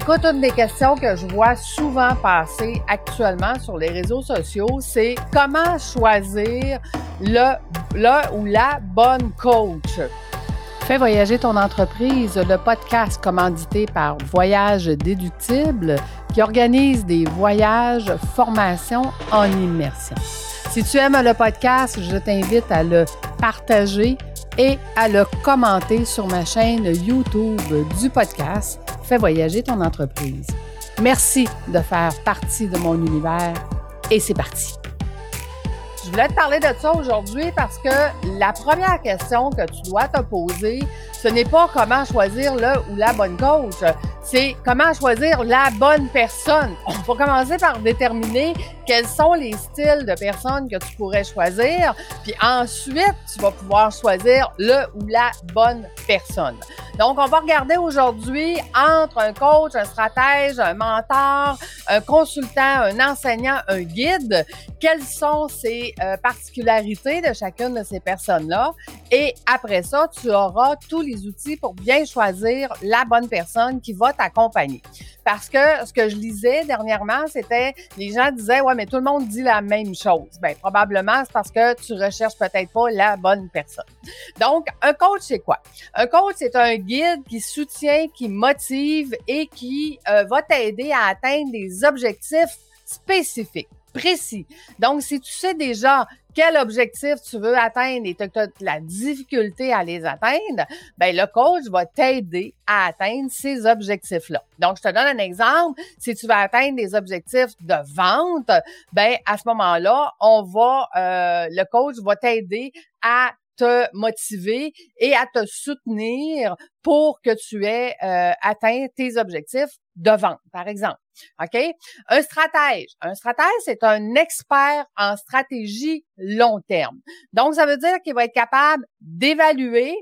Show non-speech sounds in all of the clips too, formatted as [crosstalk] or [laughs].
Écoute, une des questions que je vois souvent passer actuellement sur les réseaux sociaux, c'est comment choisir le, le ou la bonne coach? Fais voyager ton entreprise, le podcast commandité par Voyage Déductible qui organise des voyages, formations en immersion. Si tu aimes le podcast, je t'invite à le partager et à le commenter sur ma chaîne YouTube du podcast Fais voyager ton entreprise. Merci de faire partie de mon univers et c'est parti. Je voulais te parler de ça aujourd'hui parce que la première question que tu dois te poser, ce n'est pas comment choisir le ou la bonne coach, c'est comment choisir la bonne personne. [laughs] On va commencer par déterminer quels sont les styles de personnes que tu pourrais choisir, puis ensuite, tu vas pouvoir choisir le ou la bonne personne. Donc, on va regarder aujourd'hui entre un coach, un stratège, un mentor, un consultant, un enseignant, un guide, quelles sont ces euh, particularités de chacune de ces personnes-là. Et après ça, tu auras tous les outils pour bien choisir la bonne personne qui va t'accompagner. Parce que ce que je lisais dernièrement, c'était les gens disaient ouais mais tout le monde dit la même chose. Ben probablement c'est parce que tu recherches peut-être pas la bonne personne. Donc un coach c'est quoi? Un coach c'est un guide qui soutient, qui motive et qui euh, va t'aider à atteindre des objectifs spécifiques précis. Donc, si tu sais déjà quel objectif tu veux atteindre et tu as la difficulté à les atteindre, ben le coach va t'aider à atteindre ces objectifs-là. Donc, je te donne un exemple. Si tu veux atteindre des objectifs de vente, ben à ce moment-là, on va, euh, le coach va t'aider à te motiver et à te soutenir pour que tu aies euh, atteint tes objectifs de vente, par exemple. OK? Un stratège. Un stratège, c'est un expert en stratégie long terme. Donc, ça veut dire qu'il va être capable d'évaluer,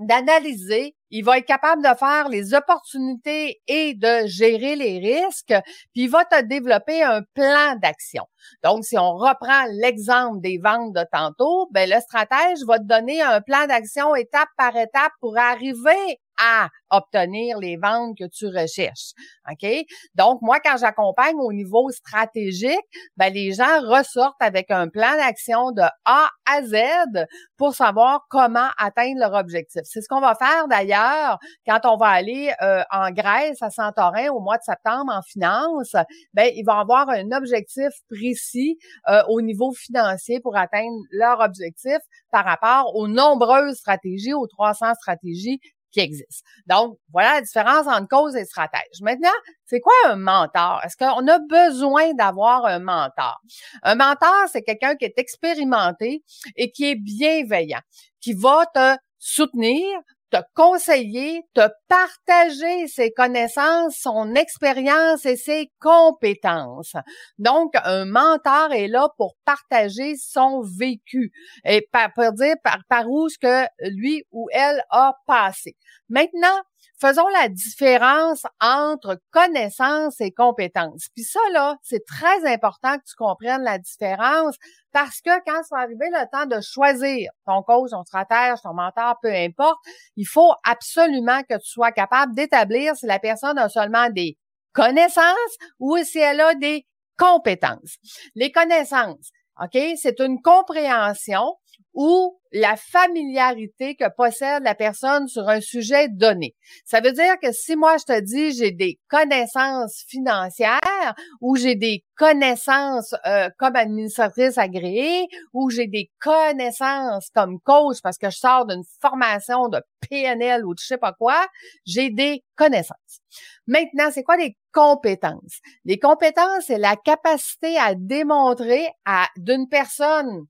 d'analyser, il va être capable de faire les opportunités et de gérer les risques, puis il va te développer un plan d'action. Donc, si on reprend l'exemple des ventes de tantôt, ben le stratège va te donner un plan d'action étape par étape pour arriver à obtenir les ventes que tu recherches. OK? Donc, moi, quand j'accompagne au niveau stratégique, ben, les gens ressortent avec un plan d'action de A à Z pour savoir comment atteindre leur objectif. C'est ce qu'on va faire d'ailleurs quand on va aller euh, en Grèce, à Santorin, au mois de septembre en finance. Ben, ils vont avoir un objectif précis euh, au niveau financier pour atteindre leur objectif par rapport aux nombreuses stratégies, aux 300 stratégies qui. Donc, voilà la différence entre cause et stratège. Maintenant, c'est quoi un mentor? Est-ce qu'on a besoin d'avoir un mentor? Un mentor, c'est quelqu'un qui est expérimenté et qui est bienveillant, qui va te soutenir, te conseiller, te partager ses connaissances, son expérience et ses compétences. Donc, un mentor est là pour partager son vécu et pour dire par, par où ce que lui ou elle a passé. Maintenant, faisons la différence entre connaissances et compétences. Puis ça, là, c'est très important que tu comprennes la différence parce que quand ça va arriver le temps de choisir ton coach, ton stratège, ton mentor, peu importe, il faut absolument que tu sois capable d'établir si la personne a seulement des connaissances ou si elle a des compétences. Les connaissances, OK, c'est une compréhension ou la familiarité que possède la personne sur un sujet donné. Ça veut dire que si moi je te dis j'ai des connaissances financières ou j'ai des connaissances euh, comme administratrice agréée ou j'ai des connaissances comme coach parce que je sors d'une formation de PNL ou de je sais pas quoi, j'ai des connaissances. Maintenant, c'est quoi les compétences? Les compétences, c'est la capacité à démontrer à d'une personne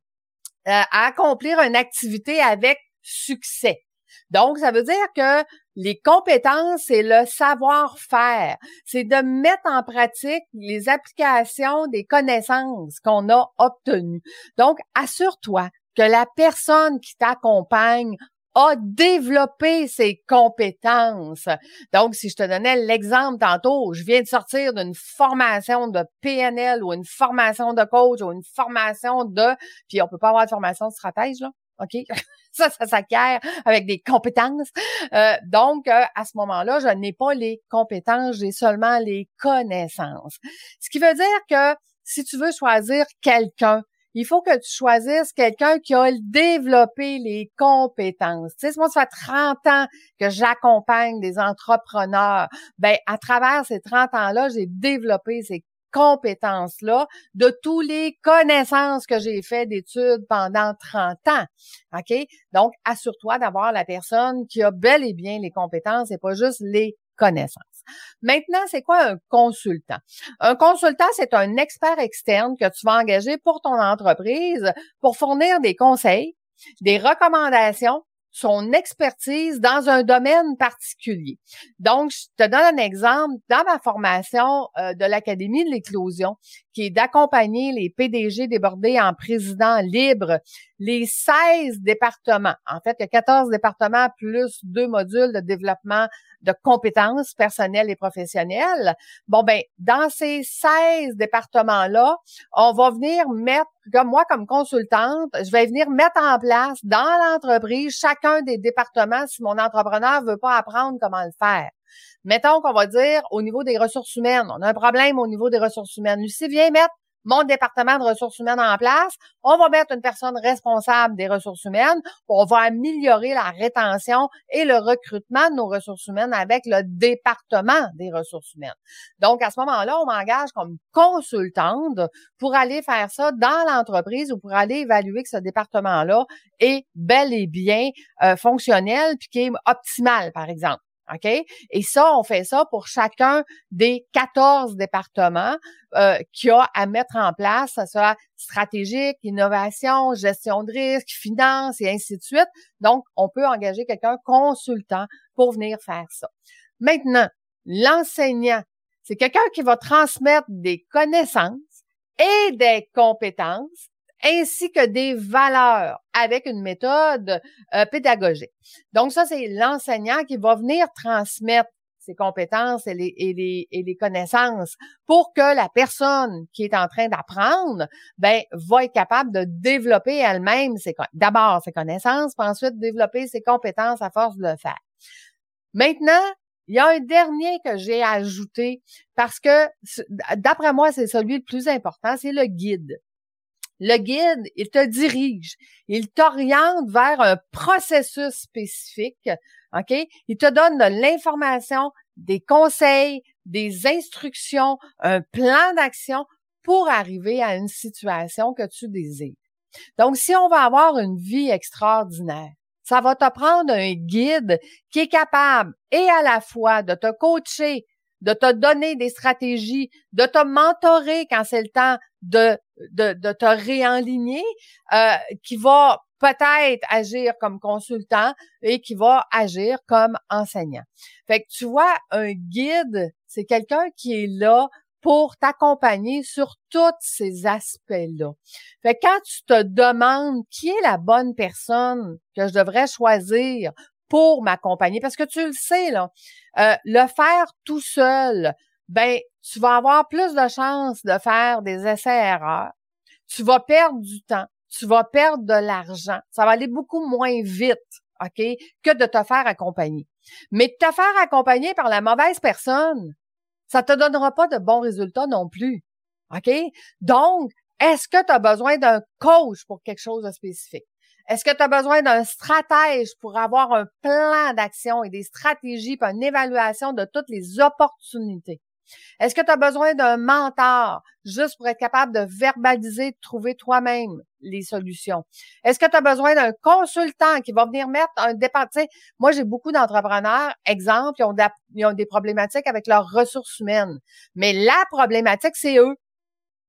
euh, à accomplir une activité avec succès. Donc, ça veut dire que les compétences, c'est le savoir-faire. C'est de mettre en pratique les applications des connaissances qu'on a obtenues. Donc, assure-toi que la personne qui t'accompagne a développé ses compétences. Donc, si je te donnais l'exemple tantôt, je viens de sortir d'une formation de PNL ou une formation de coach ou une formation de, puis on peut pas avoir de formation de stratège, là. OK? [laughs] ça, ça s'acquiert avec des compétences. Euh, donc, euh, à ce moment-là, je n'ai pas les compétences, j'ai seulement les connaissances. Ce qui veut dire que si tu veux choisir quelqu'un, il faut que tu choisisses quelqu'un qui a développé les compétences. Tu sais, moi, ça fait 30 ans que j'accompagne des entrepreneurs. Ben, à travers ces 30 ans-là, j'ai développé ces compétences-là de tous les connaissances que j'ai fait d'études pendant 30 ans. OK? Donc, assure-toi d'avoir la personne qui a bel et bien les compétences et pas juste les connaissances. Maintenant, c'est quoi un consultant? Un consultant, c'est un expert externe que tu vas engager pour ton entreprise pour fournir des conseils, des recommandations son expertise dans un domaine particulier. Donc, je te donne un exemple. Dans ma formation euh, de l'Académie de l'éclosion, qui est d'accompagner les PDG débordés en président libre, les 16 départements, en fait, il y a 14 départements plus deux modules de développement de compétences personnelles et professionnelles. Bon, ben, dans ces 16 départements-là, on va venir mettre, comme moi, comme consultante, je vais venir mettre en place dans l'entreprise chacun des départements si mon entrepreneur veut pas apprendre comment le faire. Mettons qu'on va dire au niveau des ressources humaines, on a un problème au niveau des ressources humaines. Lucie, viens mettre mon département de ressources humaines en place. On va mettre une personne responsable des ressources humaines. On va améliorer la rétention et le recrutement de nos ressources humaines avec le département des ressources humaines. Donc, à ce moment-là, on m'engage comme consultante pour aller faire ça dans l'entreprise ou pour aller évaluer que ce département-là est bel et bien euh, fonctionnel puis qui est optimal, par exemple. Et ça, on fait ça pour chacun des 14 départements euh, qu'il a à mettre en place, ça soit stratégique, innovation, gestion de risque, finance et ainsi de suite. Donc, on peut engager quelqu'un consultant pour venir faire ça. Maintenant, l'enseignant, c'est quelqu'un qui va transmettre des connaissances et des compétences ainsi que des valeurs avec une méthode euh, pédagogique. Donc ça, c'est l'enseignant qui va venir transmettre ses compétences et les, et les, et les connaissances pour que la personne qui est en train d'apprendre, ben, va être capable de développer elle-même d'abord ses connaissances, puis ensuite développer ses compétences à force de le faire. Maintenant, il y a un dernier que j'ai ajouté parce que, d'après moi, c'est celui le plus important, c'est le guide. Le guide, il te dirige, il t'oriente vers un processus spécifique, OK? Il te donne de l'information, des conseils, des instructions, un plan d'action pour arriver à une situation que tu désires. Donc, si on va avoir une vie extraordinaire, ça va te prendre un guide qui est capable et à la fois de te coacher, de te donner des stratégies, de te mentorer quand c'est le temps de, de, de te réaligner, euh, qui va peut-être agir comme consultant et qui va agir comme enseignant. Fait que tu vois, un guide, c'est quelqu'un qui est là pour t'accompagner sur tous ces aspects-là. Fait que quand tu te demandes qui est la bonne personne que je devrais choisir pour m'accompagner, parce que tu le sais, là, euh, le faire tout seul, ben, tu vas avoir plus de chances de faire des essais-erreurs. Tu vas perdre du temps. Tu vas perdre de l'argent. Ça va aller beaucoup moins vite, OK, que de te faire accompagner. Mais de te faire accompagner par la mauvaise personne, ça te donnera pas de bons résultats non plus. OK? Donc, est-ce que tu as besoin d'un coach pour quelque chose de spécifique? Est-ce que tu as besoin d'un stratège pour avoir un plan d'action et des stratégies, puis une évaluation de toutes les opportunités? Est-ce que tu as besoin d'un mentor juste pour être capable de verbaliser, de trouver toi-même les solutions? Est-ce que tu as besoin d'un consultant qui va venir mettre un départ? moi, j'ai beaucoup d'entrepreneurs, exemple, qui ont, ils ont des problématiques avec leurs ressources humaines. Mais la problématique, c'est eux.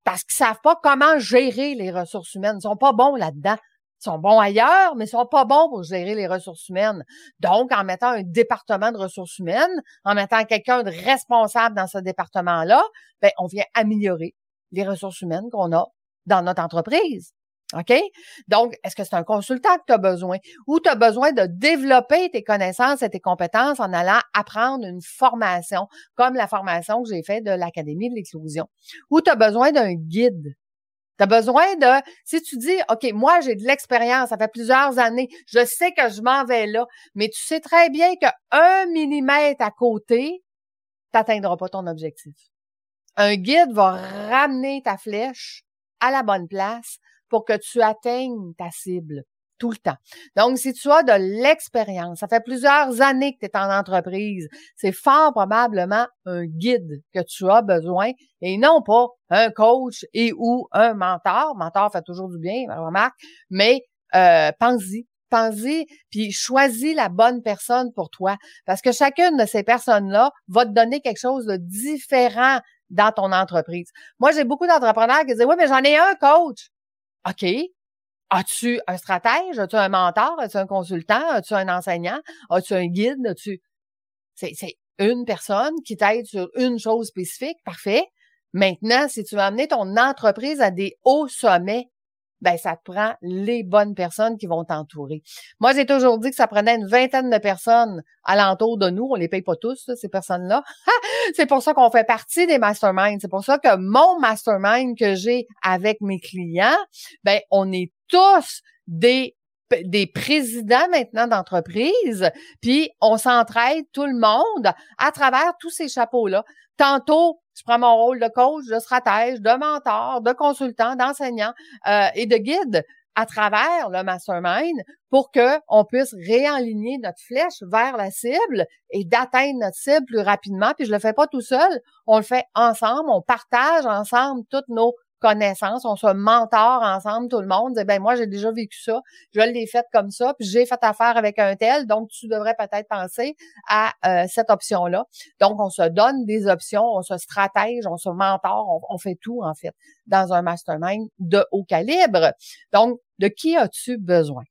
Parce qu'ils savent pas comment gérer les ressources humaines. Ils sont pas bons là-dedans sont bons ailleurs, mais sont pas bons pour gérer les ressources humaines. Donc, en mettant un département de ressources humaines, en mettant quelqu'un de responsable dans ce département-là, ben, on vient améliorer les ressources humaines qu'on a dans notre entreprise. OK? Donc, est-ce que c'est un consultant que tu as besoin? Ou tu as besoin de développer tes connaissances et tes compétences en allant apprendre une formation comme la formation que j'ai faite de l'Académie de l'éclosion ou tu as besoin d'un guide Tu as besoin de, si tu dis, OK, moi, j'ai de l'expérience, ça fait plusieurs années, je sais que je m'en vais là, mais tu sais très bien qu'un millimètre à côté, tu n'atteindras pas ton objectif. Un guide va ramener ta flèche à la bonne place pour que tu atteignes ta cible tout le temps. Donc, si tu as de l'expérience, ça fait plusieurs années que tu es en entreprise, c'est fort probablement un guide que tu as besoin et non pas un coach et ou un mentor. Mentor fait toujours du bien, remarque, mais euh, pense-y. Puis choisis la bonne personne pour toi. Parce que chacune de ces personnes-là va te donner quelque chose de différent dans ton entreprise. Moi, j'ai beaucoup d'entrepreneurs qui disent, oui, mais j'en ai un coach. OK, As-tu un stratège? As-tu un mentor? As-tu un consultant? As-tu un enseignant? As-tu un guide? As-tu... C'est, c'est une personne qui t'aide sur une chose spécifique? Parfait. Maintenant, si tu veux amener ton entreprise à des hauts sommets, ben ça te prend les bonnes personnes qui vont t'entourer. Moi, j'ai toujours dit que ça prenait une vingtaine de personnes alentour de nous. On les paye pas tous, ces personnes-là. [laughs] c'est pour ça qu'on fait partie des masterminds. C'est pour ça que mon mastermind que j'ai avec mes clients, ben on est tous des des présidents maintenant d'entreprise, puis on s'entraide tout le monde à travers tous ces chapeaux-là. Tantôt, je prends mon rôle de coach, de stratège, de mentor, de consultant, d'enseignant euh, et de guide à travers le mastermind pour que on puisse réaligner notre flèche vers la cible et d'atteindre notre cible plus rapidement. Puis je le fais pas tout seul, on le fait ensemble, on partage ensemble toutes nos connaissances, on se mentor ensemble, tout le monde. Dit, ben moi, j'ai déjà vécu ça, je l'ai fait comme ça, puis j'ai fait affaire avec un tel, donc tu devrais peut-être penser à euh, cette option-là. Donc, on se donne des options, on se stratège, on se mentor, on, fait tout, en fait, dans un mastermind de haut calibre. Donc, de qui as-tu besoin?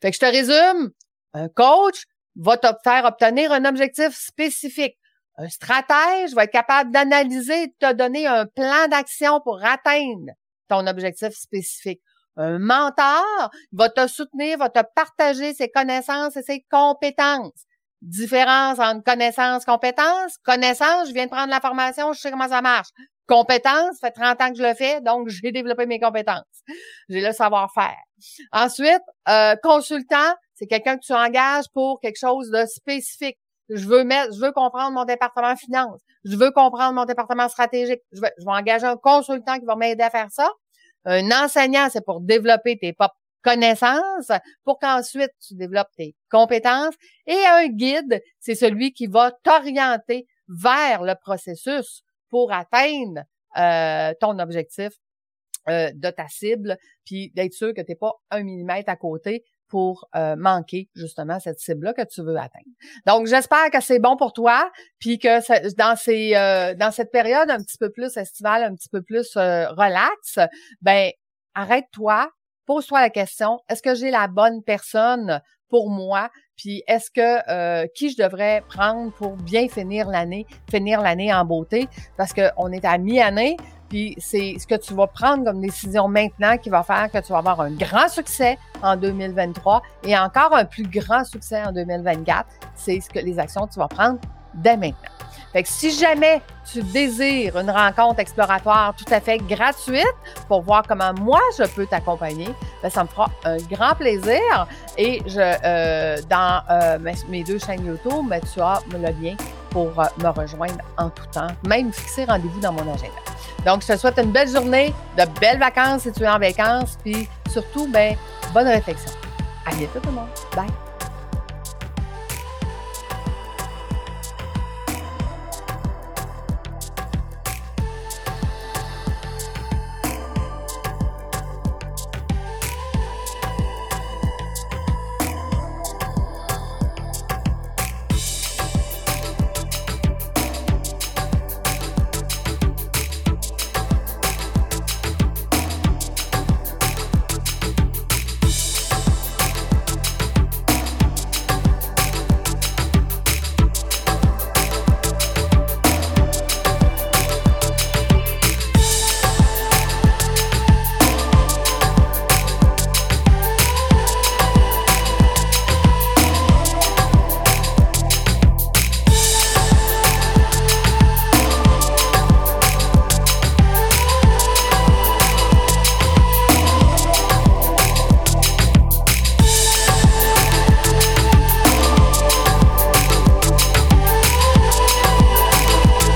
Fait que je te résume, un coach va te faire obtenir un objectif spécifique. Un stratège va être capable d'analyser et de te donner un plan d'action pour atteindre ton objectif spécifique. Un mentor va te soutenir, va te partager ses connaissances et ses compétences. Différence entre connaissances, compétences. Connaissances, je viens de prendre la formation, je sais comment ça marche. Compétences, ça fait 30 ans que je le fais, donc [laughs] j'ai développé mes compétences. J'ai le savoir-faire. Ensuite, euh, consultant, c'est quelqu'un que tu engages pour quelque chose de spécifique. Je veux mettre, je veux comprendre mon département finance. Je veux comprendre mon département stratégique. Je vais, je vais engager un consultant qui va m'aider à faire ça. Un enseignant, c'est pour développer tes connaissances pour qu'ensuite tu développes tes compétences. Et un guide, c'est celui qui va t'orienter vers le processus pour atteindre euh, ton objectif euh, de ta cible, puis d'être sûr que tu n'es pas un millimètre à côté pour euh, manquer justement cette cible-là que tu veux atteindre. Donc, j'espère que c'est bon pour toi, puis que dans ces euh, dans cette période un petit peu plus estivale, un petit peu plus euh, relax, ben arrête-toi, pose-toi la question est-ce que j'ai la bonne personne pour moi? Puis est-ce que qui je devrais prendre pour bien finir l'année, finir l'année en beauté? Parce qu'on est à mi-année, puis c'est ce que tu vas prendre comme décision maintenant qui va faire que tu vas avoir un grand succès en 2023 et encore un plus grand succès en 2024. C'est ce que les actions que tu vas prendre dès maintenant. Fait que si jamais tu désires une rencontre exploratoire tout à fait gratuite pour voir comment moi je peux t'accompagner, ben ça me fera un grand plaisir. Et je euh, dans euh, mes deux chaînes YouTube, ben, tu as le lien pour euh, me rejoindre en tout temps, même fixer rendez-vous dans mon agenda. Donc, je te souhaite une belle journée, de belles vacances si tu es en vacances, puis surtout, ben, bonne réflexion. À bientôt tout le monde. Bye!